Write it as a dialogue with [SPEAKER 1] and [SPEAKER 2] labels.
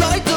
[SPEAKER 1] like